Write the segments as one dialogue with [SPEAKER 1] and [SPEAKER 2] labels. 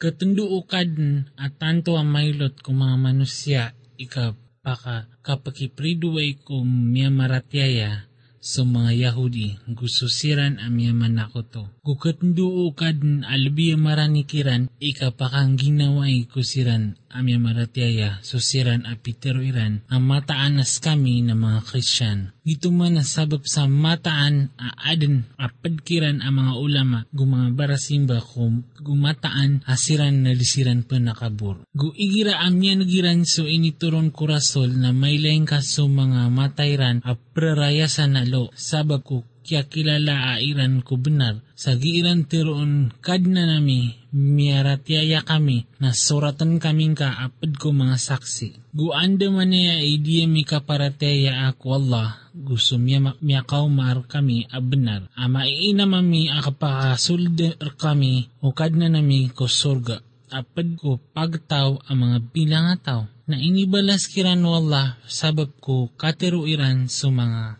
[SPEAKER 1] katunduukad at tanto ang mailot ko mga manusya ika paka kapakipriduay ko miya maratyaya so mga Yahudi gususiran amya manakoto. Gukatnduo kad albiya maranikiran ikapakang ginaway kusiran amya maratyaya susiran apitero iran ang mataanas kami na mga Kristyan. Ito man nasabab sa mataan aaden apadkiran ang mga ulama gumanga barasimba kung gumataan asiran na lisiran pa nakabur. Guigira amya nagiran so inituron kurasol na may laing kaso mga matayran a prarayasan na lo sabab ko kya kilala airan ko benar sa giiran tiroon kad na nami miaratyaya kami na suratan kaming ka apad ko mga saksi. Guanda man niya idiya mi kaparatyaya ako Allah gusto miya miyakaw mar kami a benar. Ama iina mami akapakasulder kami o kad na nami ko surga apad ko pagtaw ang mga bilang tao na inibalas kiran wala sabab ko katiruiran sa mga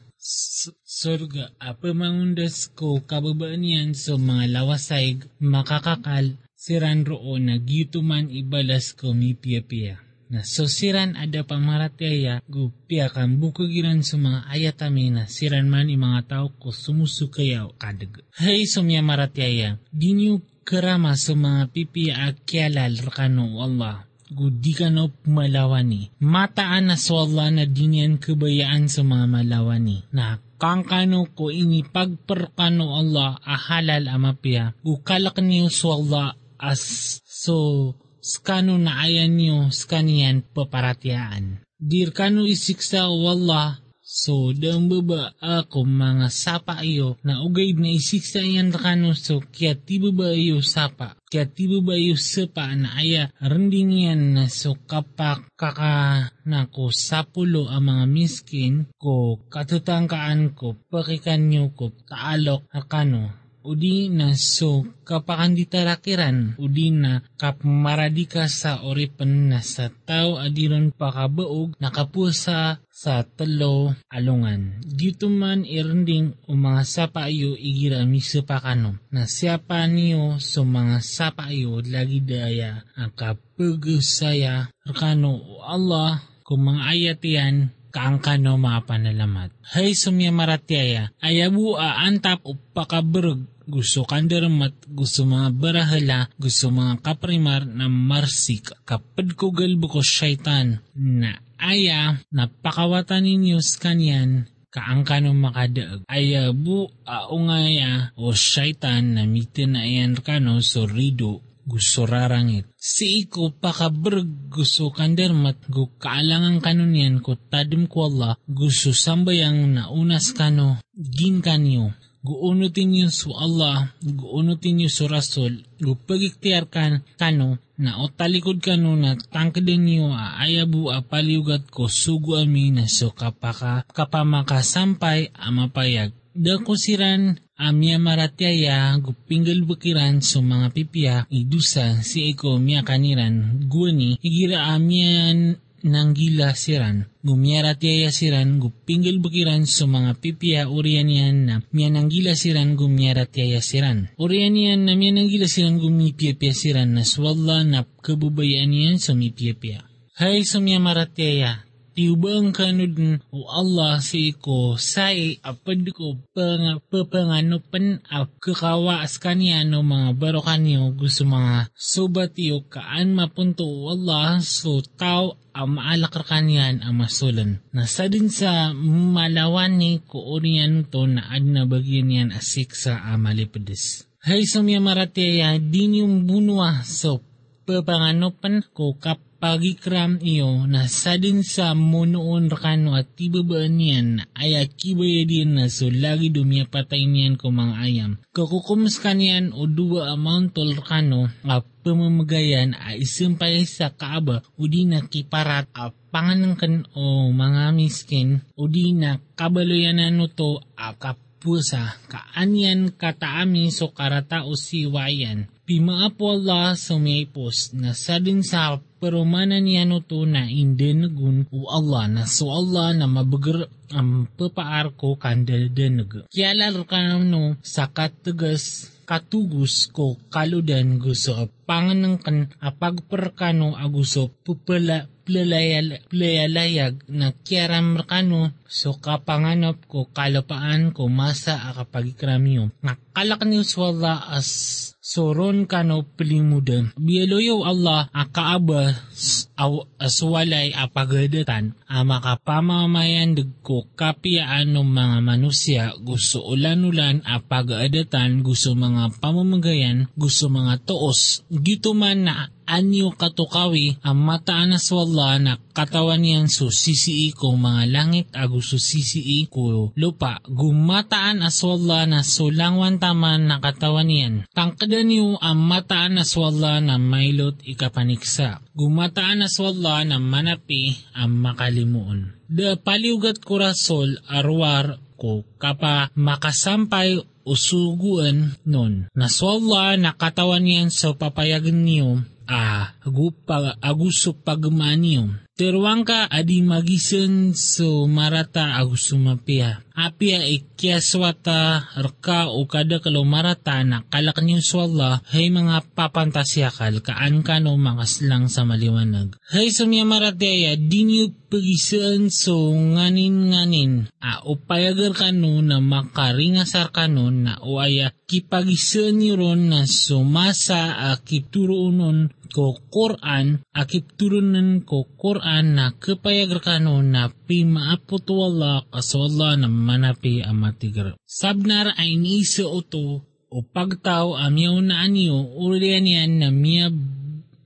[SPEAKER 1] surga apa mangundas ko kababaan yan so mga lawasay makakakal siran roon na gituman ibalas ko mi piya-piya. Na so siran ada pamaratyaya gupya kan bukagiran sa mga ayatami na siran man i mga tao ko sumusukayaw kadag. Hay sumya maratyaya, di niyo karama sa mga pipiya akyalal rakano Allah gudi ka no malawani. Mataan na swalla na dinyan kabayaan sa mga malawani. Na kangkano ko ini pagperkano Allah ahalal amapya. Ukalak niyo swalla as so skano na ayan niyo skaniyan paparatyaan. Dir kano isiksa wallah So, dang baba ako mga sapa iyo na ugay na isiksa yan rakano so kaya ti baba iyo sapa. Kaya ti baba iyo sapa na aya. Rending yan na so kapak kaka na ko sapulo ang mga miskin ko katutangkaan ko pakikanyo ko kaalok akano udi na so kapakanditarakiran udi na kapmaradika sa oripan na sa tao adiron pakabaog nakapusa sa talo alungan. Dito man irending o mga sapa iyo igira misapakano na siapa niyo so mga sapa iyo lagi daya ang kapagusaya rakano o Allah kung mga ayat yan kaangkano mga panalamat. Hay sumya maratyaya, ayabu a antap upakaberg gusto kandermat, gusto mga barahala, gusto mga kaprimar na marsik, kapad ko galbo ko syaitan, na aya, napakawatan ninyo kanyan, kaangkano makadaag. Ayabu aungaya o syaitan na mitin na iyan kano so rido gusto rarangit. Si iko pakabrg gusto kandermat gu kaalangan kanunian ko tadim ko Allah gusto sambayang naunas kano gin kanyo. Guunutin niyo su Allah, guunutin niyo su Rasul, gupagiktiar kan kano na o talikod kano na tangkadan niyo a ayabu a paliugat ko sugu ami na so kapaka kapamakasampay amapayag. Dako siran amya maratyaya gupinggal bukiran so mga pipya idusa si eko miya kaniran guani igira amyan nanggila siran. Gumiyara tiyaya siran, gupinggil bukiran sa mga pipiya urian yan na miyananggila siran gumiyara tiyaya siran. Urian yan na miyananggila siran gumipiyapya siran na swalla na kabubayaan yan sa mipiyapya. Hay sa miyamaratyaya, tiubang kanudin o Allah si ko say apad ko pang papanganupan a kakawa as kanya no mga baro kanyo gusto mga subat iyo kaan mapunto o Allah so tao ang maalakar kanyan ang masulan. Nasa din sa malawan ni ko oriyan to na ad na bagyan yan asik sa amalipadis. Hay sumya maratyaya din yung bunwa so papanganopan ko kap pagikram iyo na sa din sa munoon rakano at tibabaan niyan ay akibaya din na so lagi dumya patay niyan mga ayam. Kakukumus kaniyan o dua amount tol rakano a pamamagayan ay isimpay sa kaaba o di na kiparat a panganangkan o mga miskin o di na kabaloyan na to a kap pusa kaanyan kataami so karata o siwayan Pimaapo Allah sumaypos na sa din sa perumanan niya no to na inde nagun o Allah na so Allah na mabagar ang papaar ko kanda denag. Kaya ka no sa katagas katugus ko kaludan gusto panganang kan apagperkano aguso pupala playalayag na kiaram merkano so kapanganop ko kalapaan ko masa akapagikramyo. Nakalak ni wala as soron kano pelimudan. Bialoyo Allah akaaba aw aswalay apagadatan ama kapamamayan ko kapiaan ng mga manusia gusto ulan-ulan apagadatan gusto mga pamamagayan gusto mga toos gito man na anyo katukawi ang mataan na swalla na katawan niyan so sisii ko mga langit agu so sisii ko lupa. Gumataan aswalla na so langwan taman na katawan niyan. Tangkadan niyo ang mataan na swalla na mailot ikapaniksa. Gumataan na swalla na manapi ang makalimuon. Da paliugat ko rasol arwar ko kapa makasampay usuguan nun. Naswalla na katawan niyan sa papayagan niyo a agupa aguso pagmanium. Teruang ka adi magisen so marata aguso mapia. Apia ikyaswata rka o kada kalo marata na kalak niyo swalla hay mga papantasyakal kaan ka no makaslang sa maliwanag. Hay sumya marateya di niyo pagisan so nganin-nganin a upayagar ka no na makaringasar ka no na o aya kipagisan niyo ron na sumasa a kituruunon ko Quran akip turunan ko Quran na kapayagrkano na pimaapot wala kaswala na manapi amatigar. Sabnar ay niisa oto o pagtaw amyaw na anyo uriyan yan na miya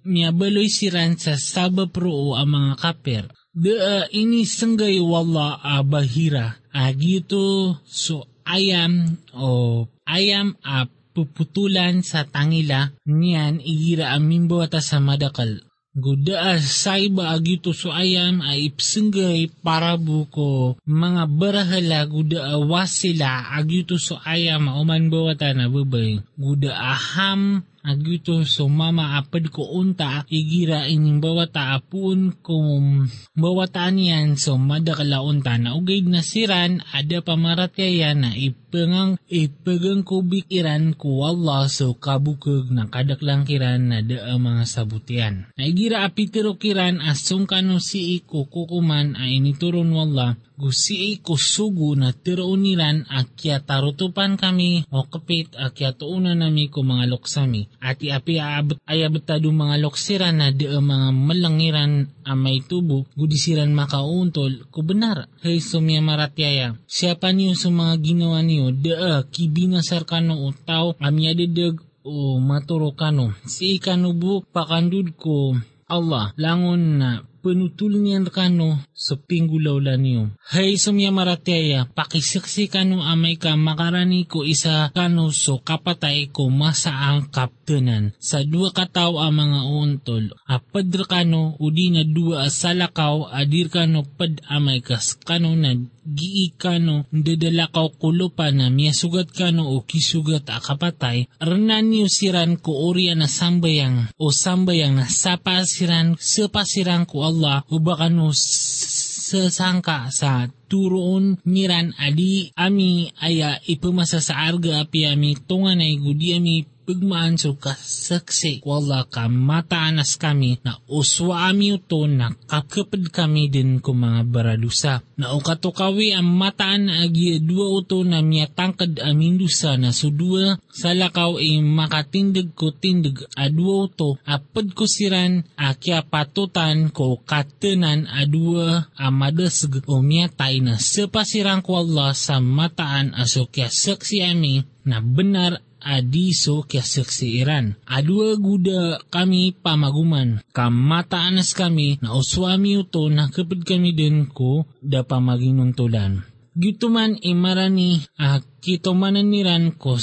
[SPEAKER 1] miyabaloy siran sa saba pro ang mga kaper. Da ini sanggay wala abahira agito so ayam o ayam a puputulan sa tangila niyan igira amimbo ata sa madakal. Guda saiba agito so ayam ay ipsenggay para buko mga barahala guda wasila agito so ayam uman bawata na babay. Guda aham agito so mama apad ko unta igira ining bawata apun kung bawata niyan so madakala unta na ugaid na siran ada pamaratya na ipengang ipegang kubik iran ko Allah so kabukag na kadaklang kiran na da mga sabutian. Na igira apitiro kiran asong kano si iko kukuman ay inituron wala gusi ko sugu na tirooniran akya tarutupan kami o kapit akya tuuna nami ko mga loksami. Ati api aabot ay abotado mga loksiran na di mga malangiran amay tubo gudisiran makauntol ko benar. Hey sumya maratyaya. Siapa niyo sa mga ginawa niyo daa kibinasar kano o tao amya dedag o maturo kano. Si ikanubo pakandud ko Allah langon na penutulungan kano sa pinggulaw niyo. Hay sumya maratyaya, pakisiksi kano amay ka makarani ko isa kano so kapatay ko masa ang kaptenan. Sa dua kataw ang mga untol, apadra kano udi na dua salakaw adir kano pad amay kas kano na gii kano dadalakaw kulupa na miya sugat kano o kisugat a kapatay, ranan niyo siran ko oriya na sambayang o sambayang na sapasiran sapasiran ko Allah o baka no sasangka sa turoon miran adi ami aya ipumasa sa arga api ami tungan ay gudi ami pagmaan so kasaksi wala ka mataanas kami na uswa ami ito na kakapad kami din ko mga baradusa. Na ukatukawi ang mataan na agi dua uto na miya tangkad amin dusa na sudua sa lakaw ay makatindig ko tindig adua uto apad ko siran akya patutan ko katenan adua amadasg o miya tay na sepasirang ko Allah sa mataan aso kya saksi ami na benar adiso kya seksiiran. Adua guda kami pamaguman. Kamataanas kami na uswami uto na kapag kami din ko da pamaginuntulan. Gituman imarani ah, kitomanan niran ko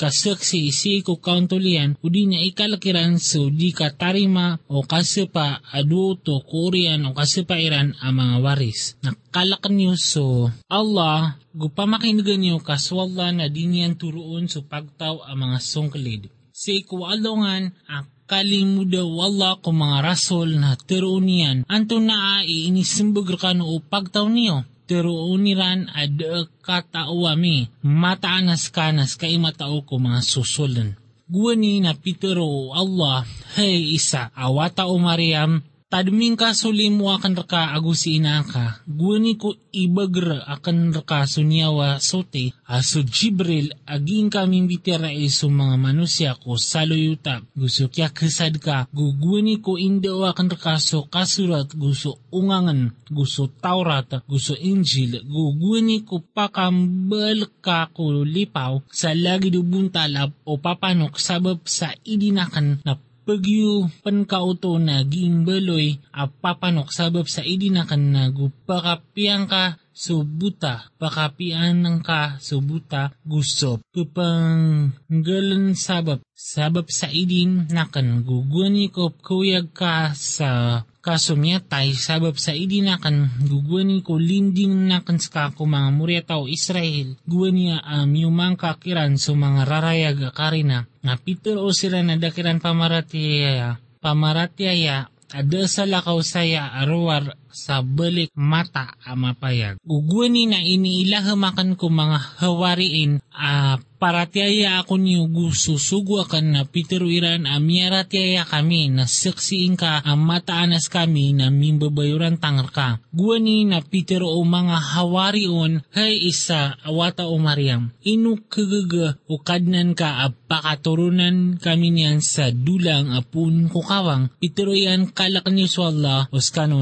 [SPEAKER 1] kasaksi si ko kauntulian udi niya ikalakiran so di ka tarima o kasepa aduto kurian o kasepa iran ang mga waris. Nakalakan niyo so Allah gupamakinagan niyo kaswalla na di niyan turuon so pagtaw ang mga sungklid. si ikualongan akalimuda wala ko mga rasol na terunian anto na ai inisimbag kano o pagtaw niyo teruuniran ad katauami mataanas kanas kay matao ko mga susulan. Guwani na Pitero Allah, hey isa, awata o Mariam, Tadming ka sulimu akan raka agusi inaka, guwani ko ibagra akan raka sunyawa sote, aso Jibril aging kaming bitira iso mga manusia ko saluyuta, gusto kya kesad ka, guguwani ko indo akan raka so kasurat. Gusto ungangan, gusto Taurat, gusto Injil, guguwani ko pakambal ka ko lipaw sa lagi dubuntalab o papanok sabab sa idinakan na pagyu pankauto na gimbaloy a papanok sabab sa idinakan na gupakapiang ka subuta pakapian ng ka subuta gusto pupanggalan sabab sabab sa idin nakan guguni ko kuyag ka sa kasumyatay sabab sa idinakan gugwani ko linding nakan ska ko mga muryataw Israel. Guwani am um, yumang kakiran so mga rarayag karina nga Peter o sila na dakiran pamaratiya pamaratiya ada sa lakaw saya arwar sa balik mata amapayag. Ugwani na iniilahamakan ko mga hawariin a uh, paratiaya ako niyo gusto suguakan na pitiruiran amiyaratiaya kami na saksiin ka ang mataanas kami na mimbabayuran tangar ka. Guwani na pitiro o mga hawarion hay isa awata o Mariam. Inu kagaga o kadnan ka a pakaturunan kami niyan sa dulang apun kukawang pitiruian kalak sa Allah oskano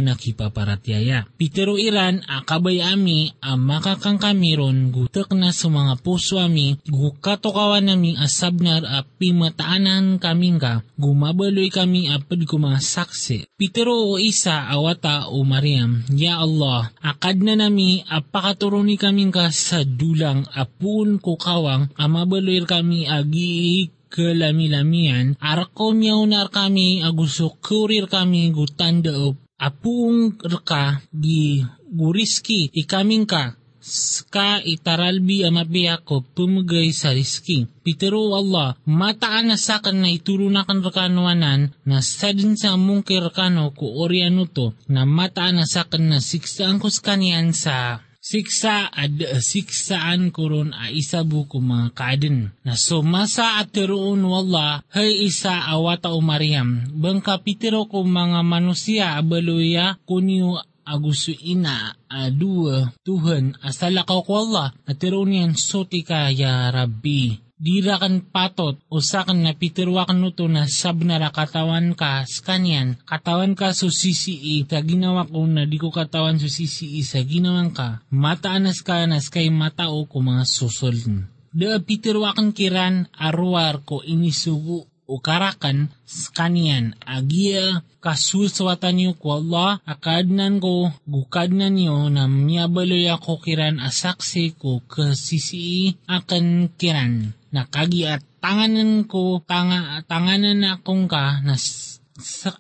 [SPEAKER 1] nakipaparatiaya. Pitiruiran akabay ami ang makakang kamiron gutak na sa mga puso ami katukawan namin asabnar a pimataanan kaming ka, gumabaloy kami apad ko mga saksi. Pitero o isa awata o Mariam, Ya Allah, akad na nami apakaturuni kaming ka sa dulang apun ko kawang, amabaloy kami agi kalami-lamian, arako miyaw nar kami aguso kurir kami gutanda o apung reka gi guriski ikaming ka ska itaralbi amabiya ko pumugay sa riski. Pitero Allah, mataan na sakan na iturunakan rakanuanan na sadin sa mungkir rakano ko oriano to na mataan na sakan na siksaan ko skanian sa siksa ad siksaan koron a isabu ko mga kaden. Na so masa at teroon wala hay isa awata o Mariam. Bangka pitero ko mga manusia abaluya kunyo agusto ina adua Tuhan asalakaw ko Allah at tironian soti ka ya Rabbi. Dira kan patot usakan na pitirwakan nuto na sabnara katawan ka skanyan katawan ka so sisii sa ginawa ko na di ko katawan so sisii sa ginawan ka mataanas ka nas kay matao ko mga susuln. Da pitirwakan kiran arwar ko inisugu ukarakan skanian agia kasuswatan niyo ko Allah akadnan ko gukadnan niyo na miyabaloy ako kiran asaksi ko kasisi akan kiran. Nakagi at tanganan ko tanga, tanganan akong ka na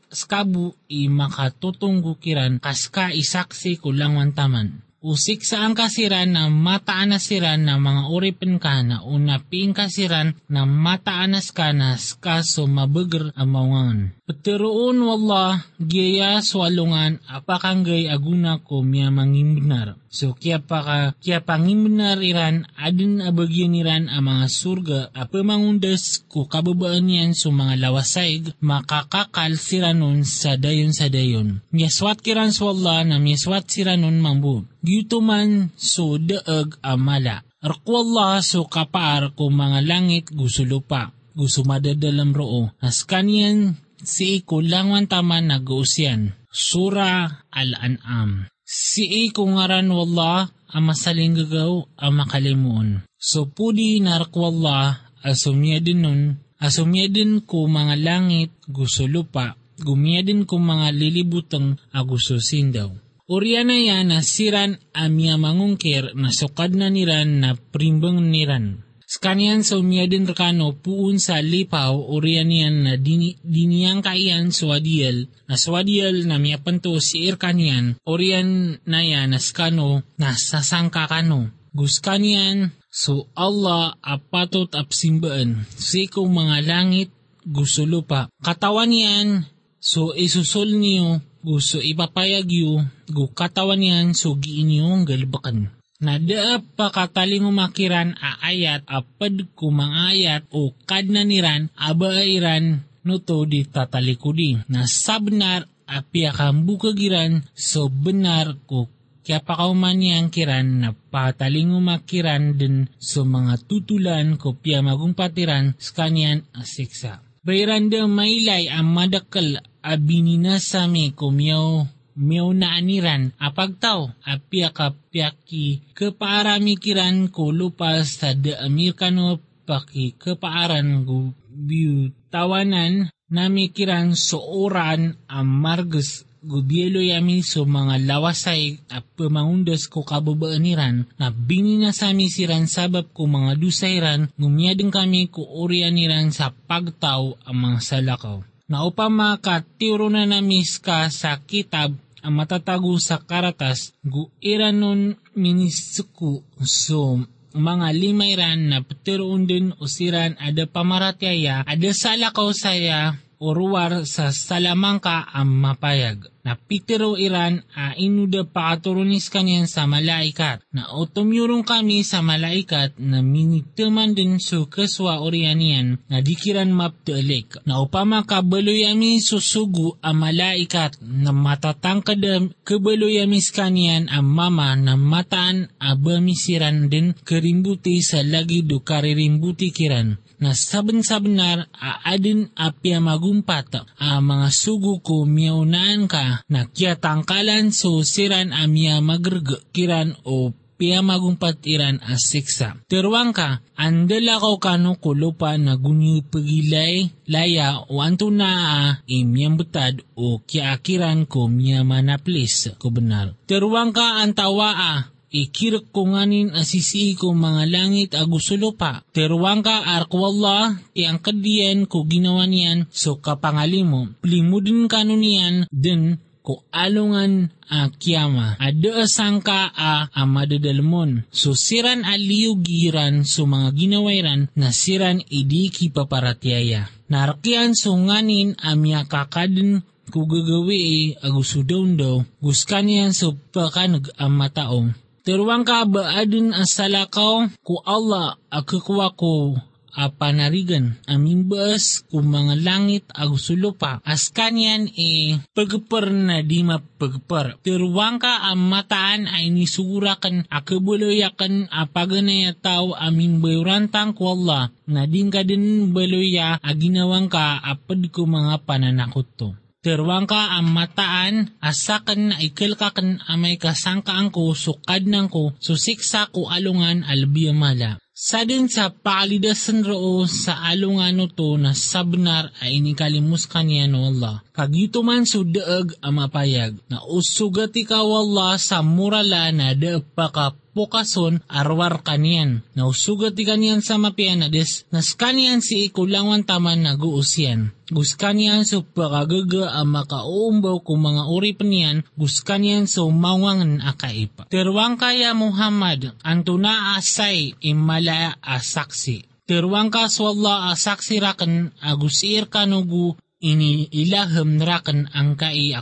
[SPEAKER 1] skabu i makatutunggo kiran kaska isaksi ko lang wantaman usik sa ang kasiran na mataanas siran na mga uripen ka na unaping kasiran na mataanas ka na kaso mabagar amawangan. Patiroon wala gaya swalungan apakanggay aguna ko miya mangimbenar. So kya pa ka, kya pangimbenar iran adin abagyan iran ang mga surga apamangundas ko kababaan yan so mga lawasay makakakal siranon sa dayon sa dayon. Miyaswat kiran swalla na miyaswat siranon mambu. Gituman so daag amala. Arkwallah so kapar ko mga langit gusto lupa. Gusto madadalam roo. As kanyan si kulangwan taman nag-uusyan. Sura Al-An'am. Si iko ngaran wallah ang masaling gagaw ang makalimuon. So pudi narkwallah asumya din nun, asumya din ko mga langit gusto lupa, gumya din ko mga lilibutang agususin daw. Uriya na yan na siran amya mangungkir na sukad na niran na primbang niran. Skanian sa umiyadin rekano puun sa lipaw uriyan niyan na dini, diniyang kaiyan swadiel na swadiel na miyapanto si irkanian uriyan na yan na skano na sasangka kano. Guskanian So Allah apatot apsimbaan. Si kong mga langit gusto lupa. Katawan yan, so isusol niyo, gusto ipapayag yu, gu katawan yan, so giin yung galibakan. Nada pa kataling umakiran a ayat apad kumangayat o kadna niran aba iran no to di tatalikudi. Na sabnar apia kambukagiran so benar ko kaya pakauman niyang kiran na pataling umakiran din so mga tutulan ko pia magumpatiran sa kanyan asiksa. Bayranda mailay ang madakal abinina sami kumiyaw miyaw na aniran. Apagtaw apya kapyaki kepaarami kiran ko lupas sa de Amerikano paki kepaaran gu biu tawanan. Nami kiran sooran ang margus gobyelo yami so mga lawasay at pamangundas ko kababaaniran na binina sa siran sabab ko mga dusayran ngumyadeng kami ko orianiran sa pagtaw ang mga salakaw. Na upama ka tiro na namis ka sa kitab ang matatago sa karatas gu iranon minisuku so mga limayran na petiroon din usiran ada pamaratyaya ada salakaw saya uruwar sa salamangka ang mapayag. Na pitero iran a inuda pakaturunis kanyan sa malaikat. Na otumyurong kami sa malaikat na miniteman din so kaswa orianian na dikiran maptelik. Na upama kabaloyami susugu ang malaikat na matatangkad kabaloyamis kanyan ang mama na mataan abamisiran din kerimbuti sa lagi do karirimbuti kiran na saben-sabenar aadin apya magumpat a mga sugo ko miyaunaan ka na kya tangkalan so siran amya magrgiran o pia magumpat iran asiksa. Terwang ka, andala ko kano kulupa na gunyu pagilay, laya o anto na a imyang butad o kya akiran ko miya manaplis ko benar. Terwang ka antawa a ikirik ko nganin asisi ko mga langit agusulo pa. Terwang ka arkwallah, iyang kadiyan ko ginawa niyan so kapangalimo. Plimudin kano niyan din ko alungan a kiyama. Ada sangka a amadadalmon. So siran aliyo giran so mga ginawairan na siran idiki paparatyaya. Narkian so nganin amya kakadin ko gagawi agusudaw daw. Guskan yan so pakanag ang mataong. Terwang ka ba adin asalakaw ko Allah akakuwa ko apanarigan amin bas kung mga langit agusulo pa as kanyan e pagpar na di mapagpar. Terwang ka ang mataan ay nisurakan akabuloyakan apaganaya tao amin bayurantang ko Allah na din ka din baloya aginawang ka apad ko mga pananakot to. Terwang ka ang mataan, asakan na ikilkakan amay kasangkaan ko, sukad nang ko, susiksa ko alungan albiyamala. Sa din sa paalidasan roo sa alungano to na sabnar ay inikalimus kanya no Allah. Kagito man sudaag ang mapayag na usugat ikaw Allah sa murala na daag pa ka pokason arwar kanian. Na usugat kanyan sa mapian na des nas kanian si ikulangwan taman na guusyan. Gus kanian so pakagaga ang makauumbaw kung mga uri panian, gus kanian so mawangan akaipa. Terwang kaya Muhammad, anto na asay imala asaksi. Terwang ka swalla asaksi rakan agusir kanugu ini ilaham rakan ang kai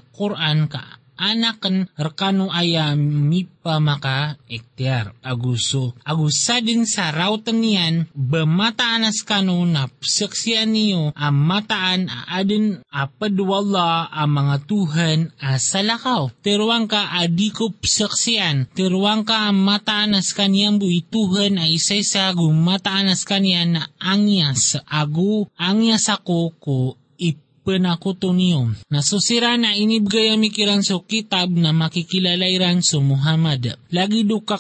[SPEAKER 1] ka anakan rekano aya mipa maka ektiar aguso agusa din sa rautan niyan bemataanas kano na saksiyan niyo ang mataan aadin apadwala ang mga tuhan asalakaw teruang ka adiko saksiyan teruang ka ang mataanas kaniyang bui tuhan ay isa sa agu mataanas kaniyan na angyas agu angyas ako ko penakuto niyo. Nasusira na inibgaya mikiran so kitab na makikilalairan so Muhammad. Lagi do ka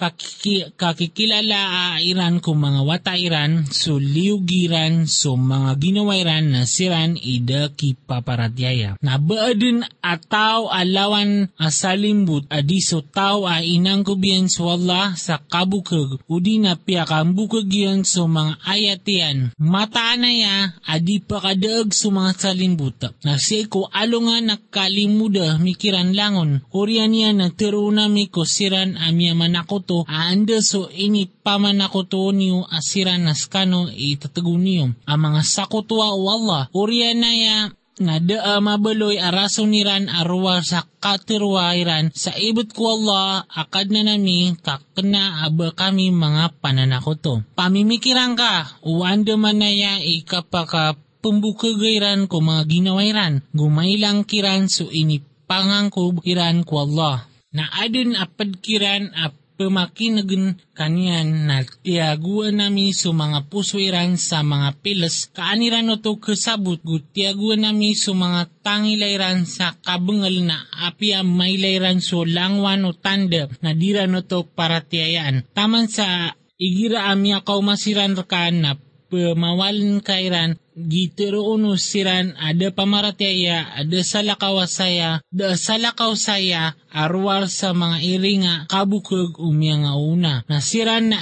[SPEAKER 1] kakiki, kakikilala airan ko mga watairan so liugiran so mga ginawairan na siran ida kipaparatyaya. Nabaadin ataw alawan asalimbut adi so tao a inang kubiyan so Allah sa kabukag udi na piyakambukag yan so mga ayatian. Mataan na ya adi pakadaag so mga salimbut. Na siya ko alungan nakalimuda mikiran langon. Orian yan na teruna mi ko siran amya manakot to aanda so ini pamanakoto niyo asiran naskano itatago niyo. Ang mga sakutwa o Allah, urianaya nga daa mabaloy araso arwa sa katirwairan sa ibot ko Allah akad na nami kakna aba kami mga pananakoto. Pamimikiran ka, uwanda manaya ikapaka pumbukagairan ko mga ginawairan, gumailang kiran so ini pangangkubiran ko Allah. Na adun apad kiran ap pemakinagan kanyan na tiaguan nami so mga pusuiran sa mga pilas kaaniran no to kasabot gu tiaguan nami so mga tangilairan sa kabengal na apia mailayran so langwan o tanda na dira no to para tiyayaan. Taman sa igira amya kaumasiran rekan na pemawalan kairan gitero uno siran ada pamaratyaya ada salakaw saya da salakaw saya arwar sa mga iringa kabukog umya nga una. Nasiran na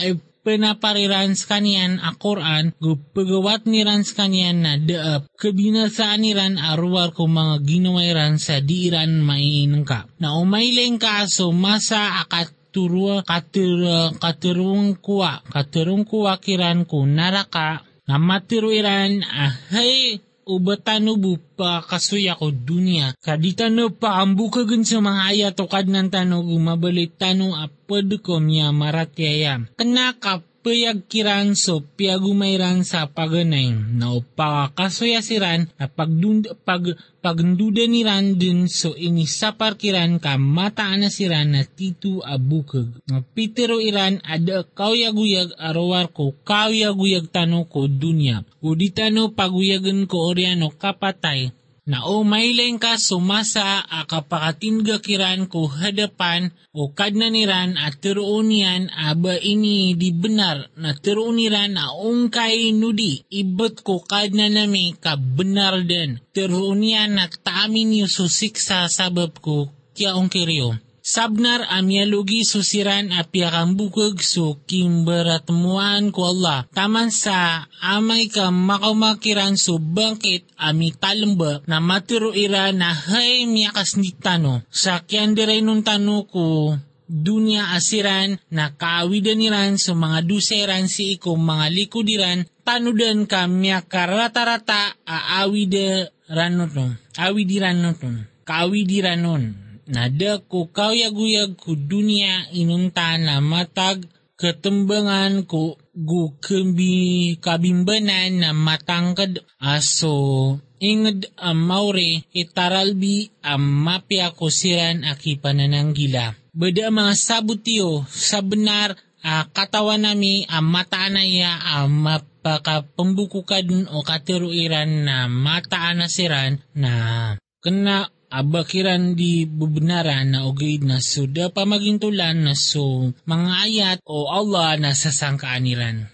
[SPEAKER 1] penapariran sa kanian a Quran gupagawat niran sa kanian na daap kabinasaan niran arwar ko mga ginawairan sa diiran mainang ka na umayleng ka so masa akat turua katir katirung kuwa katirung kuwa kiran ko naraka na matiruiran ahay ubatan bupa kasuya ko dunia. Kaditano pa ang bukagan sa mga ayat o kadnan tano gumabalit tano apad ko miya maratyaya. Kanaka payag kiran so piagumayran sa paganay na upakasuyasiran na pagdund, pag, pagduda ni ran din so inisapar kiran ka mataan na siran na titu abukag. Nga pitero iran ada kawyaguyag arawar ko kawyaguyag tano ko dunya. Uditano paguyagan ko oriano kapatay na o mailen ka sumasa akapakatinga kiran ko hadapan o kadnaniran at tiruunian aba ini di benar na tiruuniran a ungkay nudi ibot ko kadna nami ka benar din tiruunian na taamin yu susiksa sabab ko kya ongkiryo. Sabnar amyalugi susiran apiakang bukog so kimberatmuan ko Allah. Taman sa amay ka makamakiran so bangkit ami talamba na matiruira na hay miyakas ni tano. Sa kiandiray nun tano ko dunya asiran na kaawidan niran sa mga duseran si iko mga likudiran tanudan ka miyaka rata-rata aawide ranoton. Awidiran noton. Kaawidiran nun nada ko kawyaguyag ko dunia inunta na matag katembangan ko gu kembi kabimbanan na matangkad aso inged ang maure itaralbi ang mapya ko siran aki panananggila. Bada mga sabutiyo sa benar a katawan nami ang mataanaya ang mapakapambukukad o katiruiran na mataanasiran na kena abakiran di bebenaran na ogaid na suda pamagintulan na so mga ayat o Allah na sasangkaaniran.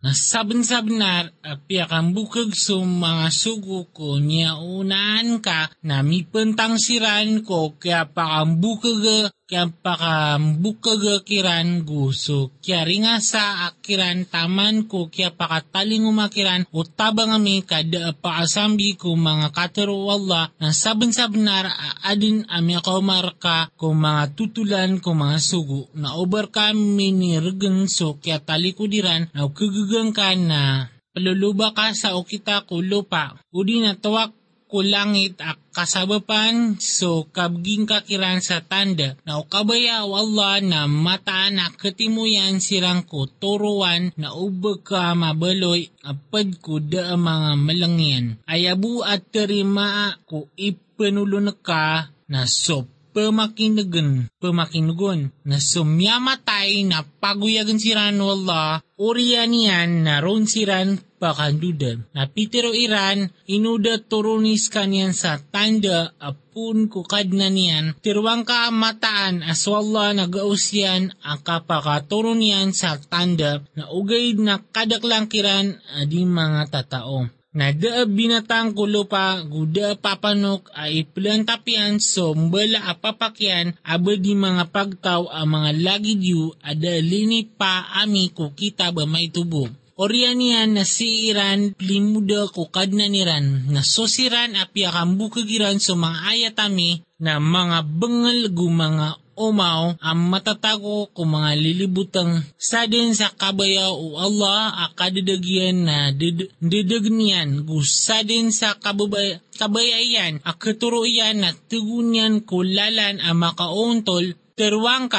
[SPEAKER 1] Na saben-sabenar apiak ang bukag so mga sugo ko niya unaan ka na mipentang siran ko kaya pa ang bukag kaya pakambukag kiran gusto kaya ringa sa akiran taman ko kaya pakataling umakiran o tabang ami kada paasambi ko mga katero Allah na saben-sabenar adin ami ako marka ko mga tutulan ko mga sugo na over kami ni regang so kaya talikudiran na kagagang ka na paluluba ka sa okita ko lupa. Udi na tawak ko langit ak kasabapan so kabging kakiran sa tanda na ukabaya o Allah na mataan na katimuyan sirang ko turuan na ubag ka mabaloy apad ko da mga malangyan. Ayabu at terima ko ipanulun ka na so pemakinagan, pemakinugon, na sumyamatay na paguyagan siran wala, uriyan yan na ron siran pakandudan. Na pitero iran, inuda turunis kanyan sa tanda apun kukad na niyan, tirwang ka mataan aswalla nagausyan ang kapakaturun niyan sa tanda na ugay na kadaklangkiran adi mga tatao na da binatang kulo pa guda papanok ay plantapian so mbala apapakyan aba di mga pagtaw ang mga lagi diyo ada lini pa ami ko kita ba may tubo. Orian yan na si Iran limuda ko kadna niran na sosiran api akang bukagiran so mga ayatami na mga bengal gu mga umaw ang matatago ko mga lilibutang. Sa din sa kabayaw o Allah akadidagyan na didagnian gusa din sa kababay, kabayayan akaturuyan na tugunyan ko lalan ang makauntol terwang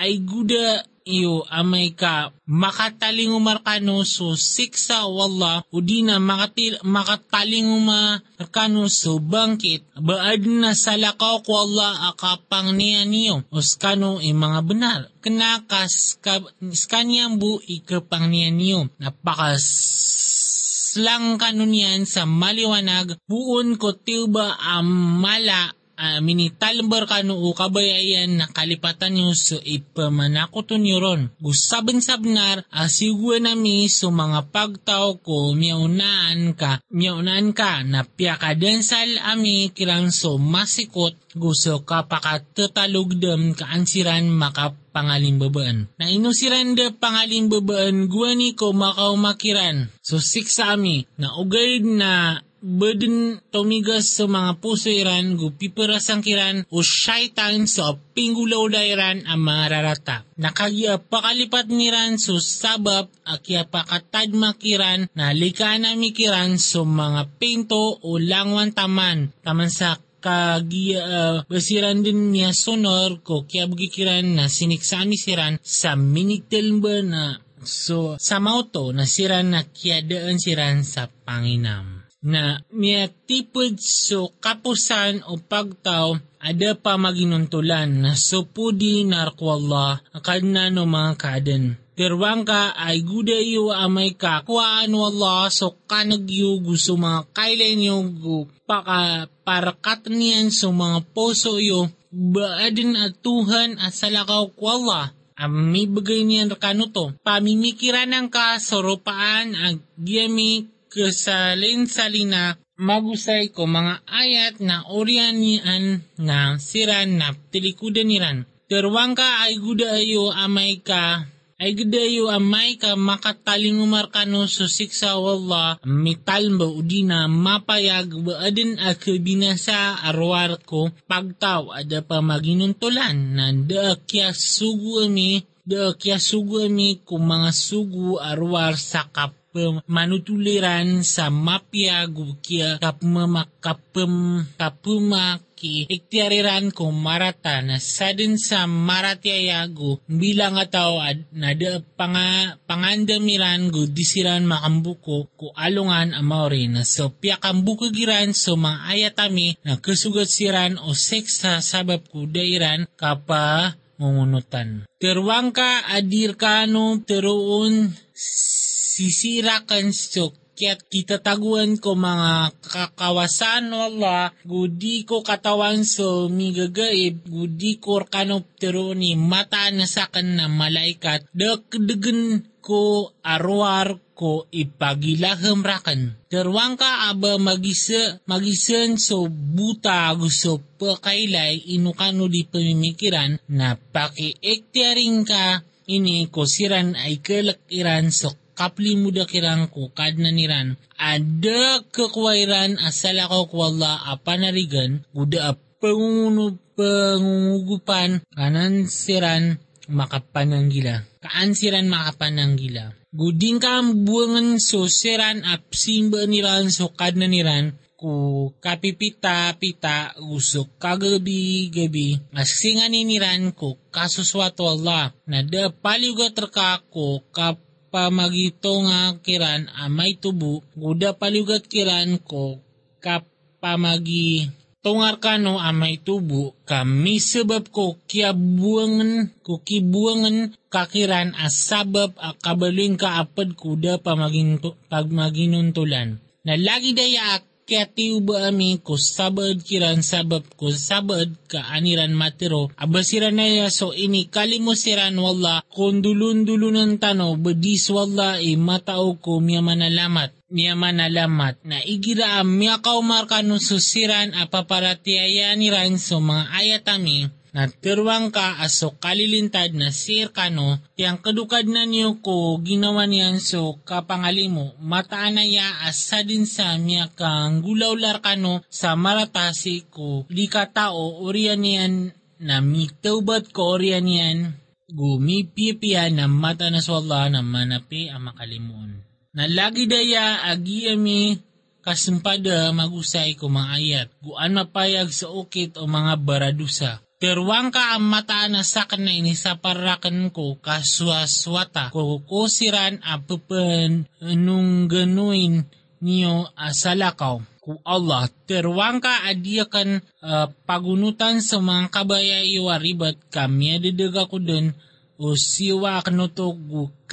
[SPEAKER 1] ay guda iyo amay ka makataling umarkano so siksa wala o di na makatil, makataling umarkano so bangkit baad na sa lakaw ko Allah akapang niya niyo. O skano ay mga benar kanakas ka, skanyang bu ikapang niya niyo. Napakas lang kanunian sa maliwanag. Buon ko tiba ang mala uh, minitalbar kanu o kabayayan na kalipatan nyo so ipamanakoton nyo ron. Gusaban sabnar asigwa nami so mga pagtaw ko miyaunaan ka, miyaunaan ka na piyakadensal ami kirang so masikot gusto ka pakatatalugdam kaansiran makapangalimbabaan. Na inusiran da pangalimbabaan guwani ko makaumakiran. So siksa ami na ugay na burden tomigas sa mga puso iran gu piperasang kiran o syaitan sa pinggulaw da iran ang mga rarata. Nakagya pakalipat niran so sabab akya pakatad makiran na likana mikiran so mga pinto o langwan taman taman sa kagia uh, basiran din niya sonor ko kaya bugikiran na siniksami siran sa minitel ba na so sa mauto na siran na kiadaan siran sa Panginam na miya tipod so kapusan o pagtaw ada pa maginuntulan so pudi narkwallah akad na no mga kaden. Terwang ka ay guda iyo amay ka kuwaan wallah so kanagyo gusto mga kailan yo paka parakat niyan so mga poso yo baadin at Tuhan at salakaw kwallah may bagay niyan kano to. Pamimikiran ng ka soropaan ag giyami kasalin salina magusay ko mga ayat na orianian na siran na tilikudan niran. Terwang ka ay gudayo amay ka ay gudayo amay ka makataling umarkano so siksa wala mital ba udina mapayag baadin ak binasa arwar ko pagtaw ada pa maginuntulan na da kya sugu ami da kya sugu ami kung mga sugu arwar sa kap manutuliran sa mapya gubkya kapem kapumaki iktiariran ko marata na sadin sa maratyayago bilang ataw ad na de panga, pangandamiran go disiran makambuko ko alungan amawri na so piakambuko giran so mga ayatami na kasugat siran o seksa sabab ko dairan kapa mungunutan. Terwang ka adir kano teroon sisira kan so kaya't kitataguan ko mga kakawasan wala gudi ko katawan so migagaib gudi ko kanoptero ni mata na sakan na malaikat. Dakdagan ko arwar ko ipagilaham rakan. Terwang ka aba magisa, magisan so buta gusto pakailay inukano di pamimikiran na paki-ektiaring ka ini ko siran ay kalakiran so kapli muda kirang ko kad na niran. Ada kekwairan asala ko kwalla apanarigan guda pangunguno pangungugupan kanan siran makapananggila kaan siran makapananggila guding ka buangan so siran apsimba niran so kad na niran ku kapipita-pita usok kagabi-gabi asingan niran ko kasuswato Allah na da paligo terka ko kap pamagito nga kiran amay tubo, guda palugat kiran ko kapamagi tungar kano amay tubo, kami sabab ko kiabuangan ko kibuangan kakiran as sabab akabaling kaapad kuda pamagin, pagmaginuntulan. Na lagi daya kaya tiuba ami ko sabad kiran sabab ko sabad ka aniran matiro. Abasiran na ya so ini kalimo siran wala kung dulun-dulunan tano badis wala i matao ko miya manalamat miya manalamat na igira miya kaumarkano susiran apaparatiaya niran so mga ayatami na tirwang ka aso kalilintad na sir kano, tiyang kadukad na niyo ko ginawa niyan so kapangalimo, mataan na ya asa din sa miya kang gulawlar kano sa maratasi ko, di ka tao oriyan niyan na mitaubat ko orian yan, gumipipiya na mata na sa Allah na manapi ang makalimuon. Na lagi daya agiyami kasumpada magusay ko mga ayat, guan mapayag sa ukit o mga baradusa. Terwang ka ang mata na sakan na inisaparakan ko kaswaswata ko kusiran apapan nung ganuin niyo asalakaw ku Allah. Terwang ka adiakan uh, pagunutan sa mga kabaya iwaribat kami adadaga ko dun o siwa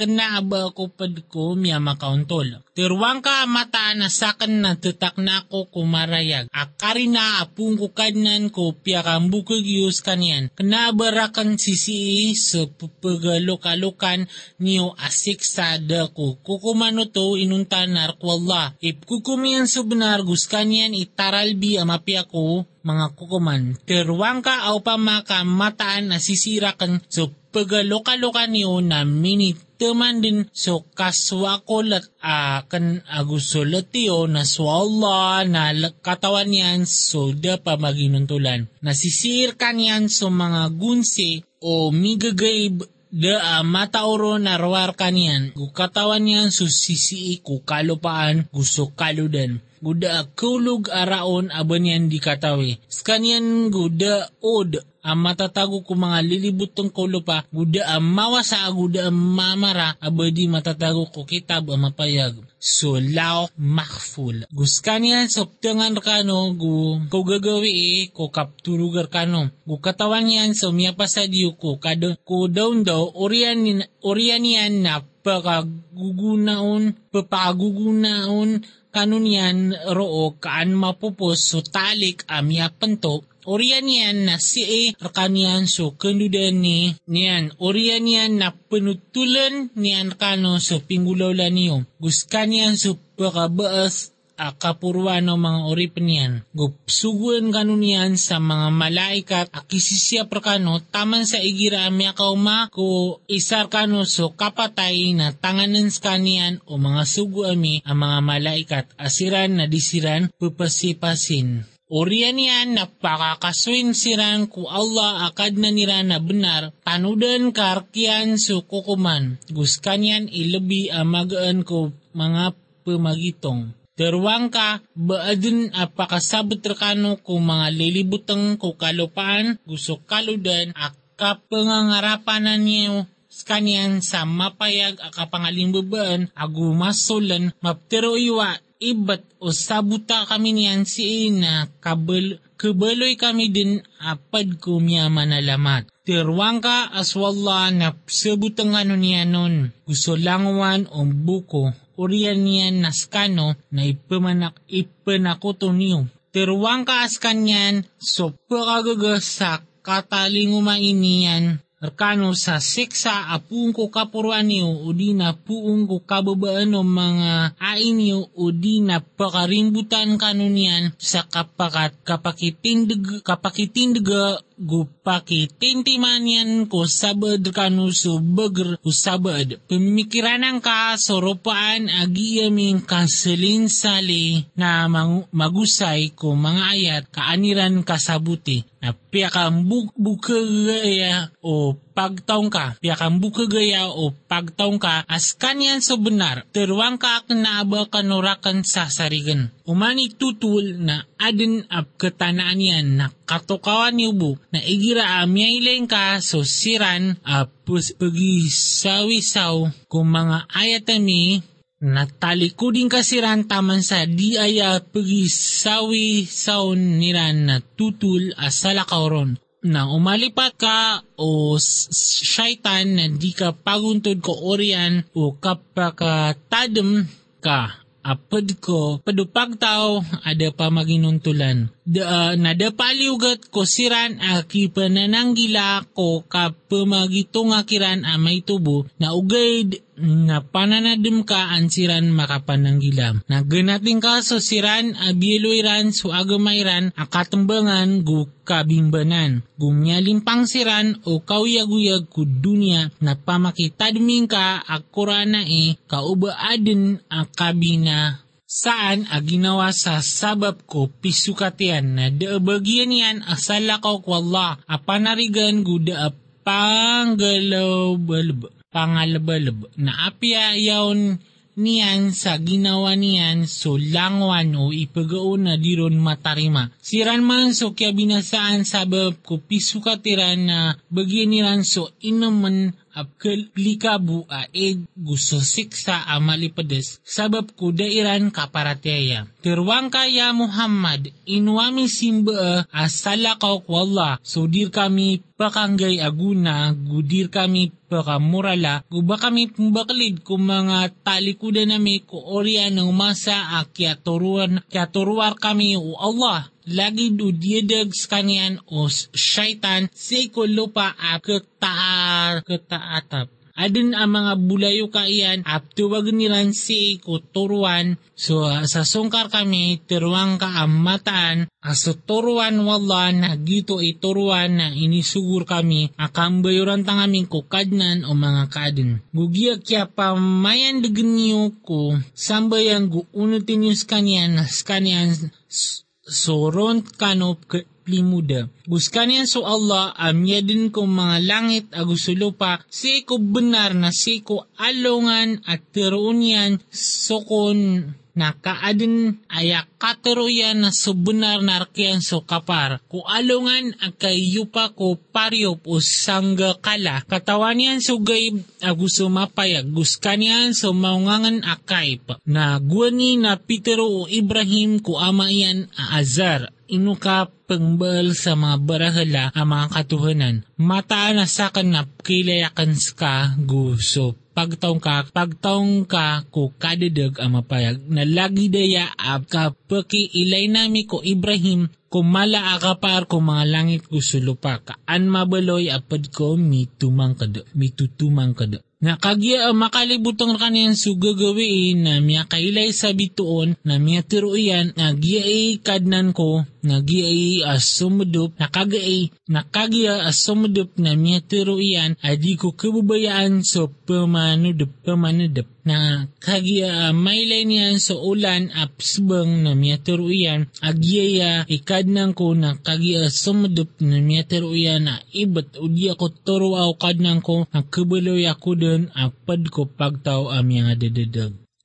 [SPEAKER 1] kanutogu kena ba ko pad ko miya makauntol. Tirwang ka mata na sakan na tutak na ako kumarayag. Akari na apung ko kadnan ko piya kambukag yus kanyan. Kena barakan sisi sa pagalokalukan niyo asik sa da ko. Kukumano to inuntanar ko Allah. Ipkukumiyan sa benar gus kanyan itaralbi amapya ko mga kukuman. Tirwang ka au pa maka mataan na sisirakan sa pagaloka-loka niyo na minit teman din so kaswakolat a kan agusolatiyo na swalla na katawan yan so da pa maginuntulan. Nasisir kanyan so mga gunsi o migagay da uh, mataoro na rawar kanyan. Katawan yan so sisii ko kalupaan gusto kaludan guda kulug araon aban yan di katawi. Skanyan guda od ang matatago ko mga lilibutong kulo pa, guda ang mawasa, guda ang mamara, abadi matatago ko kitab ang mapayag. So, lao makful. Guskanian sa tangan kano, gu, ko gagawi eh, ko kaptulugar kano. Gu katawan yan sa miya pasadiyo ko, kado, ko daun daw, orian, orian na pakagugunaon, papagugunaon, kanunyan roo kaan mapupos so talik amya panto Orian yan na si A rakanian so kandudan ni niyan. Orian yan na penutulan niyan kano so pinggulaw niyo. Guskanian so pakabaas akapurwano mga oripnian. Gupsuguan kanunian sa mga malaikat akisisya prakano taman sa igira amya kauma ko isar kano so kapatay na tanganan skanian o mga sugu ami ang mga malaikat asiran na disiran pupasipasin. Orian yan napakakaswin siran ku Allah akad na nira na benar, tanudan karkian sukukuman. Guskanyan ilabi amagaan ko mga pemagitong. Terwang ka, baadun apakasabot rekano ko mga lilibutang ko kalupaan, gusto kaludan, akapangangarapan na niyo skanyan sa mapayag akapangalimbaban, agumasulan, maptero iwa, ibat o sabuta kami niyan si ina kabel kebaloy kami din apad ko miya manalamat. Tirwang ka aswalla na sabutang ano niya nun. Gusto langwan o buko orian niya naskano na ipamanak ipanakoto niyo. Tirwang ka askanyan so pagagaga sa katalingumain niyan Arkano sa siksa apung ko kapuruan niyo o di na puong ko kababaan o mga ain niyo o di na pakarimbutan kanunian sa kapakat kapakitindig kapakitindig gupakitintiman yan ko sabad kanu so bager ko sabad. Pemikiranan ka soropaan agiyaming kasalinsali na magusay ko mga ayat kaaniran kasabuti na piyakang buk bukagaya o pagtaong ka, piyakang bukagaya o pagtaong ka, as kanyan so benar, terwang ka naaba kanurakan sa sarigan. Umani tutul na adin ap ketanaan yan na katokawan yubo na igira amyaileng ka so siran ap pagi sawisaw kung mga ayatami Natalikudin kasiran taman sa di aya pagisawi saun niran na tutul asala kauron. Na umalipat ka o shaitan na di ka paguntod ko orian o kapakatadam ka apad ko padupag tao ada pa maginuntulan. Da, nadapaliugat ko siran aki panananggila ko kapamagitong akiran amay tubo na ugay na pananadim ka ansiran makapananggilam. Na ganating ka so siran abiluiran so agamayran akatambangan gu kabimbanan. Gumyalimpang siran o kauyag-uyag ku dunya na pamakitadming ka akurana e kauba adin akabina saan a ginawa sa sabab ko pisukatian na daabagyan yan asala ko Allah apanarigan guda pangalabalab pangalabalab na apya yaon niyan sa ginawa niyan so langwan o ipagaon na diron matarima. Siran man so kya binasaan sabab ko pisukatiran na bagyan niran so inaman apkalikabu a ed gusto siksa a malipadas sabab ko dairan kaparateya. Terwang kaya Muhammad inwami simba a salakaw ko Allah so dir kami pakanggay aguna gudir kami pakamurala guba kami pumbaklid kung mga talikuda nami ko orya ng masa a kya turuan kya turuar kami o Allah lagi do diedag kanian o syaitan si lupa a ketaar ketaatap. Adin ang mga bulayo kaiyan aptuwag nilan si kuturuan so sa sungkar kami tiruang ka ang mataan aso turuan wala na gito ituruan na inisugur kami akang bayuran tangaming kukadnan o mga kadin. Gugiya kya pa mayan niyo ko sambayan guunutin yung skanian skanian soron kanop limuda. Guskanian so Allah amyadin ko mga langit agusulo pa si ko benar na si ko alongan at teruunyan sokon na kaadin aya kateroyan na sebenar narkian so kapar. Ku alungan akay yupa ko paryop o sangga kala. Katawanian so gay aguso mapayag. Guskanian so maungangan akay pa. Na guwani na Petero o Ibrahim ko ama iyan aazar ino ka pangbal sa mga barahala ang mga katuhanan. Mataan na sa kanap kilayakan ka guso pagtaong ka, pagtaong ka ko kadadag ang mapayag na lagi daya ab kapaki ilay nami ko Ibrahim kumala akapar ko mga langit ko sulupa kaan mabaloy apad ko mitumang kada, mitutumang kada. Nakagya ang makalibutang kaniyan sugagawiin na miya kailay sa bituon na miya tiruian na giay kadnan ko na giay asumudup nakagay nakagya asumudup na miya tiruian adi ko kabubayaan so pamanudup pamanudup na kagya mailay niyan sa ulan apsbang na miya tiruian agyaya ikadnan ko na kagya sumudup na miya tiruian na ibat udi ako turo aw kadnan ko ang kabaloy ako doon apad ko pagtaw amya nga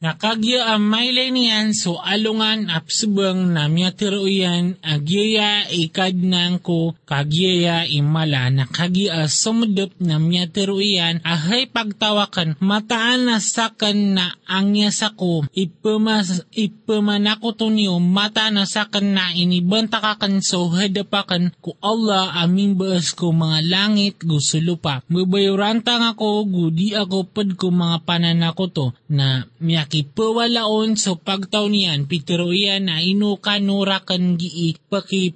[SPEAKER 1] Nakagya ang mailay niyan so alungan apsubang na miya tiruyan agyaya ikadnang ko kagyaya imala. Nakagya sumudup na miya tiruyan ahay pagtawakan mataan na sakan na angya sako ipamas ipamanako to niyo mata na sakan na inibantakakan so hadapakan ko Allah aming baas ko mga langit gusto lupa mabayurantang ako gudi ako pad ko mga pananako to na miya nakipawalaon so pagtaw niyan pitiroyan na ino kanurakan gi paki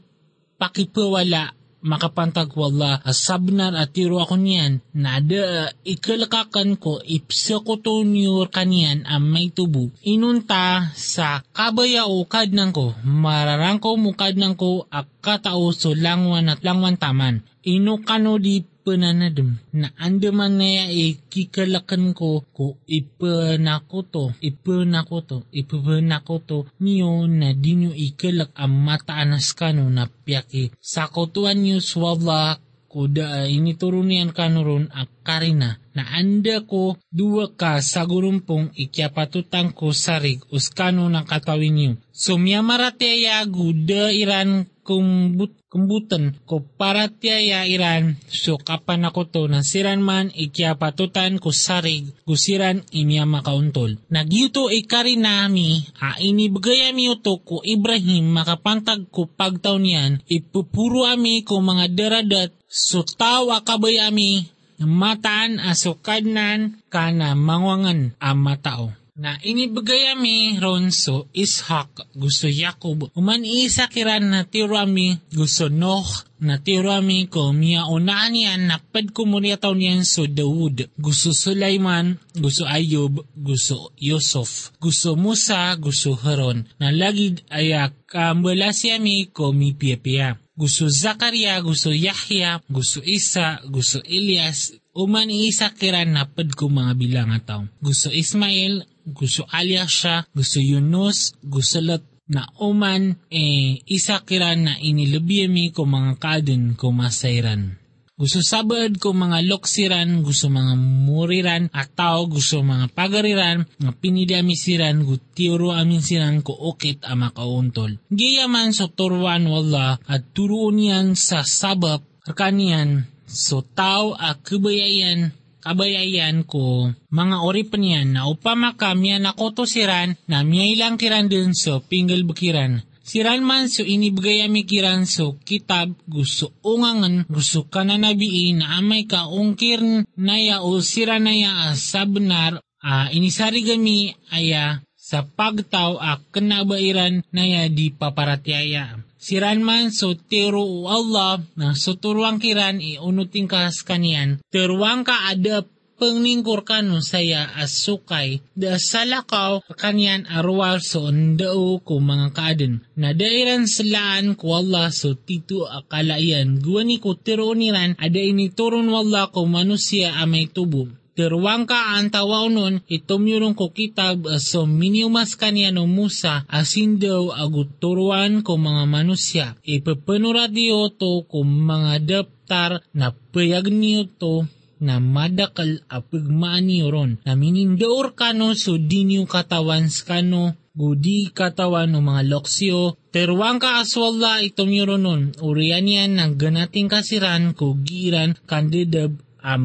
[SPEAKER 1] pakipawala makapantag wala asabnan at tiro ako niyan na da ikalakakan ko ipsa ko to niyor kaniyan ang may tubo. Inunta sa kabaya o kadnang ko mararang ko mukad nang ko akatao so langwan at langwan taman ino di pananadam na andaman na e kikalakan ko ko ipanako to ipanako to ipanako to. Niyo na dinyo ikalak ang mataanas kano na piyaki sakotuan niyo swalla kuda initurunian kanuron ak karina. Na anda ko dua ka sa gurumpong ikyapatutang ko sarig uskano ng katawin niyo. So miyamarateya guda iran kumbut kumbutan ko para tiyaya iran so kapan ako to na siran man ikyapatutan ko sarig gusiran inya makauntol. Nagyuto ikari nami a inibigay ami uto ko Ibrahim makapantag ko pagtaw niyan ipupuro ami ko mga daradat so tawa kabay ami mataan asukadnan kana mangwangan ang matao na inibigay ami ron so Ishak gusto Yakob uman isa kiran na tirami gusto Noh na tirami ko miya unaan yan napad ko muna taon yan so Dawood gusto Sulaiman gusto Ayub gusto Yusuf gusto Musa gusto Haron na lagi ayak kambala siya mi ko mi pia gusto Zakaria, gusto Yahya, gusto Isa, gusto Elias, uman isa kiran napad ko mga bilang ataw. Gusto Ismail, gusto Alyasha, gusto Yunus, gusto Lot na uman eh, isa kiran na inilubiyami ko mga kadun ko masayran. Gusto sabad ko mga loksiran, gusto mga muriran, at tao gusto mga pagariran, nga pinili amin siran, gutiro amin siran ko okit ama kauntol. Giyaman so turuan wala at turuan yan sa sabab, kaniyan, so tao a kabayayan kabayayan ko mga oripan yan na upama kami na siran na miyailang kiran dun so pinggal bukiran Siran man so inibigay ami kiran so kitab gusto ungangan gusto ka na nabiin na amay ka ungkir naya o sira naya sa benar uh, inisari gami aya sa pagtaw a kanabairan naya di paparatiaya. Siran man so tiro o Allah na so turuang kiran iunuting kas kanian, turuang ka adap panglingkor kano saya asukay da salakaw kanyan arwal so ndao ko mga kaaden na dairan salaan ko Allah so tito akalayan guwani ko tironiran ada ini turun wala ko manusia amay tubo Terwang ka ang tawaunon itumyurong ko kitab so miniumas kanya no Musa asin daw aguturuan ko mga manusya. Ipapanurat diyo to ko mga daftar na payag niyo to na madakal apigmaan niyo ron. Na minindoor kano so di niyo katawan skano gudi katawan ng mga loksyo, terwang ka aswalla itom yun nun, urian yan ng ganating kasiran ko giran kandidab ang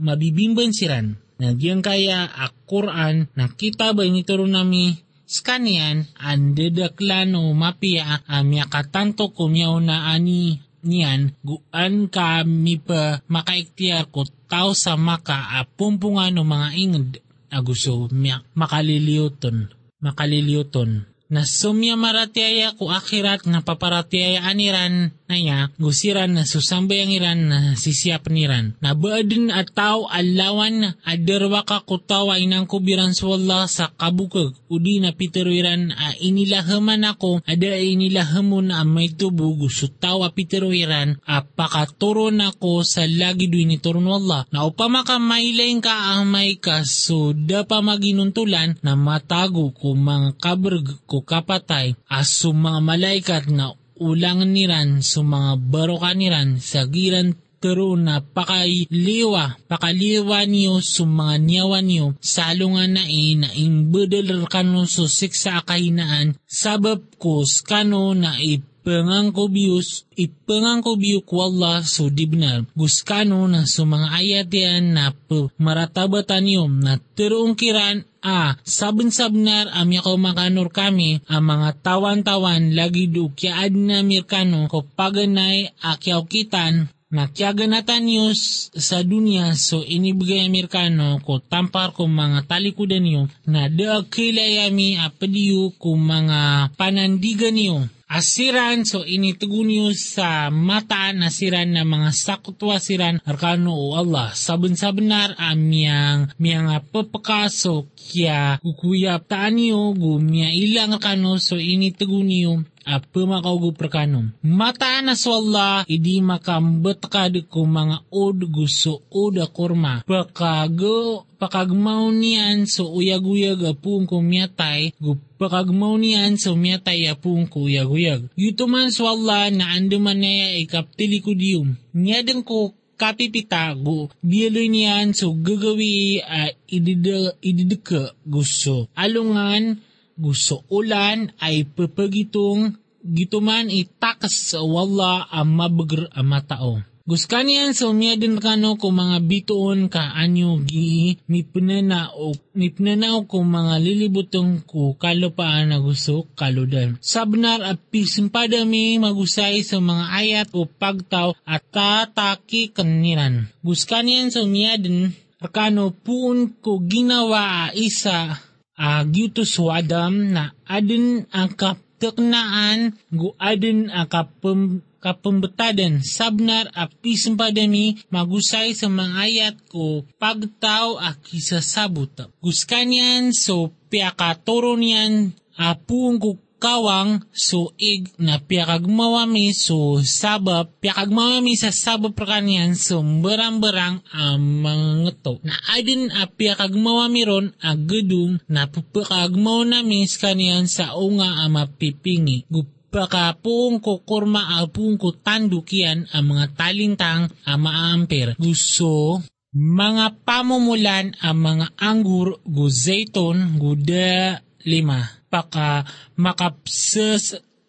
[SPEAKER 1] mabibimban siran. Nagyan kaya a Quran na kita ba inituro nami skanian ang dedaklano mapia ang katanto kumyaw na ani niyan guan ka mi pa makaiktiar ko tao sa maka apumpungan no mga inged aguso makaliliuton makaliliuton na sumya maratiaya ko akhirat na paparatiaya aniran na niya, gusiran na susambayang iran na sisiyap niran. Na baadin at tao alawan adarwa ka kutawa inang kubiran swalla sa kabukag. Udi na piteruiran a inilahaman ako ada inilahamon na may tubo gusto tawa piteruiran a pakaturo na ko sa lagi duwi ni turun wala. Na upama ka mailain ka ang may kaso da pa maginuntulan na matago ko mga kaberg ko kapatay aso mga malaikat na ulang niran sa mga baroka niran sa giran pero na pakailiwa, pakaliwa niyo sa mga niyawa niyo, salungan na e na imbedel kano so siksa kahinaan, sabab ko skano na ipangang ko bius, ipangang ko Allah so dibnar, guskano na sa mga ayat yan na maratabatan niyo na terong kiran a sabon-sabnar am yakaw makanor kami ang mga tawan-tawan lagi do kyaad na mirkano ko paganay akyaw kitan na kyaganatan news sa dunia so inibigay Amerikano ko tampar ko mga talikudan niyo na daag kilayami apadiyo ko mga panandigan niyo. Asiran so initugon niyo sa mata na siran na mga sakutwa siran arkano o Allah. Sabun-sabunar amyang miyang papakaso kya kukuyap taan niyo gumya ilang arkano so initugon niyo apumakaw prakanom. Mata na so Allah, idi makambet kad ko mga od gusto od kurma. Pakago, pakagmaw niyan so uyag-uyag apung kumyatay, pakagmaw niyan so miyatay apung kuyag-uyag. Yuto man so Allah na anduman naya ikaptili ko diyum. Niyadang ko kapipita go biyaloy niyan so gagawi uh, idida, ididika gusto. Alungan gusto ulan ay papagitong gituman itakas sa wala ang mabagr ang matao. Guskanian sa umiyadin kano ko mga bituon ka anyo gi mi pinanao mi pinanao ko mga lilibutong ko kalupaan na gusto kaludan. Sabnar at pisimpada mi magusay sa mga ayat o pagtaw at tataki kaniran. Guskanian sa umiyadin kano puun ko ginawa isa uh, gyutos wadam na adin ang kapteknaan gu adin ang kapem, kapembetadan sabnar apis padami magusay sa mga ayat ko pagtaw a kisasabot. Guskanyan so piakaturo niyan apung kawang so ig na piakagmawami so sabab piakagmawami sa sabab prakanian so berang-berang ang mga to. Na adin a piakagmawami ron a gedung na pupakagmaw nami kanian sa unga a mapipingi. Baka puong ko kurma a puong ko tandukian ang mga talintang a maamper. Gusto mga pamumulan ang mga anggur gu zayton guda lima paka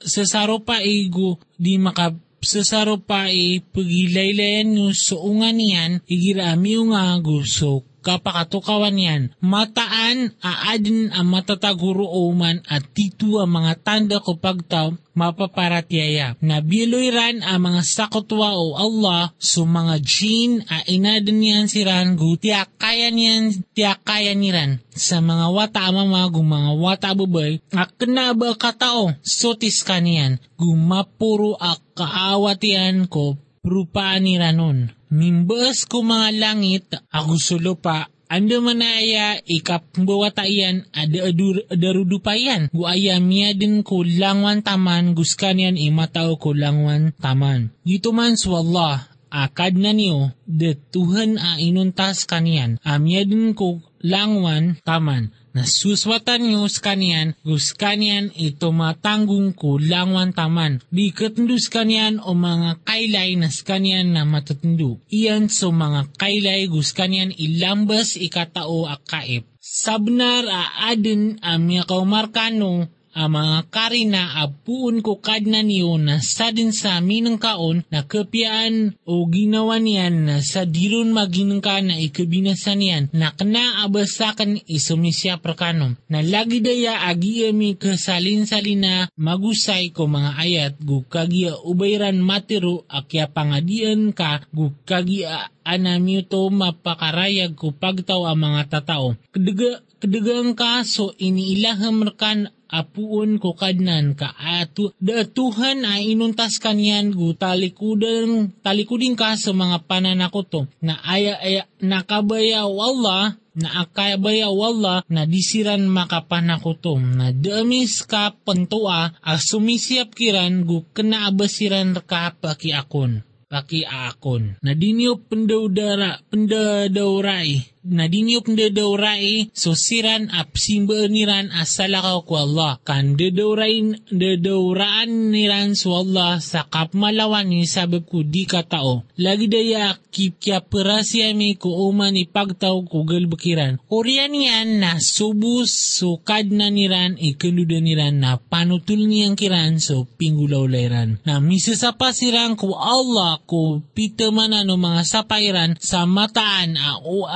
[SPEAKER 1] sesaro pa igu di makap sesaro pa i pagilaylayan nyo so ungan niyan igirami nga gusto kapakatukawan yan. Mataan aadin ang matataguro man at titu ang mga tanda ko pagtaw mapaparatiyaya. Nabiloy ang mga sakotwa o Allah so mga jin a inadin yan siran gu tiyakayan yan tiyakayan niran sa mga wata amama mga wata bubay akna ba katao sotis kaniyan gu mapuro a kaawatian ko rupaan niranon. Mimbas ko mga langit, ako sulo pa, Ando manaya ikapmbawata iyan ada darudupa yan. Guaya miya din ko langwan taman guskan yan imatao ko langwan taman. Dito man swallah akad na niyo de Tuhan a inuntas kanian. Amya din ko langwan taman na suswatan nyo skanian, gus kanian ito matanggung ko langwan taman. Di katundus kanian o mga kailay na skanian na matutundo. Iyan so mga kailay gus kanian ilambas ikatao akaip. Sabnar a adin amya kaumarkano ang mga karina apuun ko kadna niyo na sa din sa minang kaon na kapiaan o ginawa niyan na sa dilon maginang ka na ikabinasan niyan na kana abasakan isumisya prakanom na lagi daya agiyami kasalin-salin na magusay ko mga ayat gukagia ubayran matiro akya pangadian ka gukagia anamyo to mapakarayag ko pagtaw ang mga tatao. Kadaga, kadagang kaso iniilaham kan apuon ko kadnan ka atu datuhan ay inuntas kanyan gu talikudang talikuding ka sa mga pananakoto. Na aya aya nakabayaw Allah na akabayaw Allah na disiran makapanakutom na damis ka pantua a sumisiap kiran gu kena abasiran ka paki akon paki akon. Na dinyo pendadara pendadaurai na dinyo pendadaurai so siran ap simba niran asalakaw ko Allah. Kan dadaurain dadauraan niran so Allah sa kapmalawan ni sabab ko di katao lagi daya kip kya perasya mi ko uman ipagtaw ko galbakiran orian yan na subus so kad na niran ikanuda niran na panutul niyang kiran so pinggulaw layran na misasapa sirang ko Allah ko pitaman ano mga sapairan sa mataan a o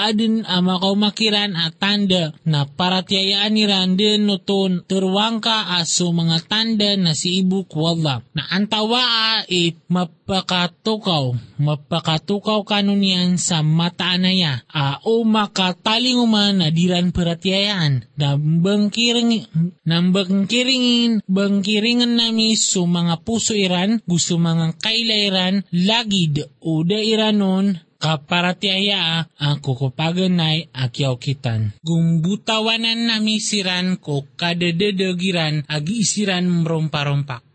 [SPEAKER 1] ang makaumakiran at tanda na paratyayaan niran din noton terwangka aso mga tanda na si ibu kwalla na antawa a it mapakatukaw mapakatukaw kanunian sa mataan na ya a o makatalinguman na diran paratyayaan. Na bangkiring bangkiringin bangkiringan nami so mga puso iran gusto mga kailairan lagid o da iranon kaparatiaya ang kukupaganay akyaw kitan. Gumbutawanan nami siran ko kadadadagiran agi isiran rompa-rompak.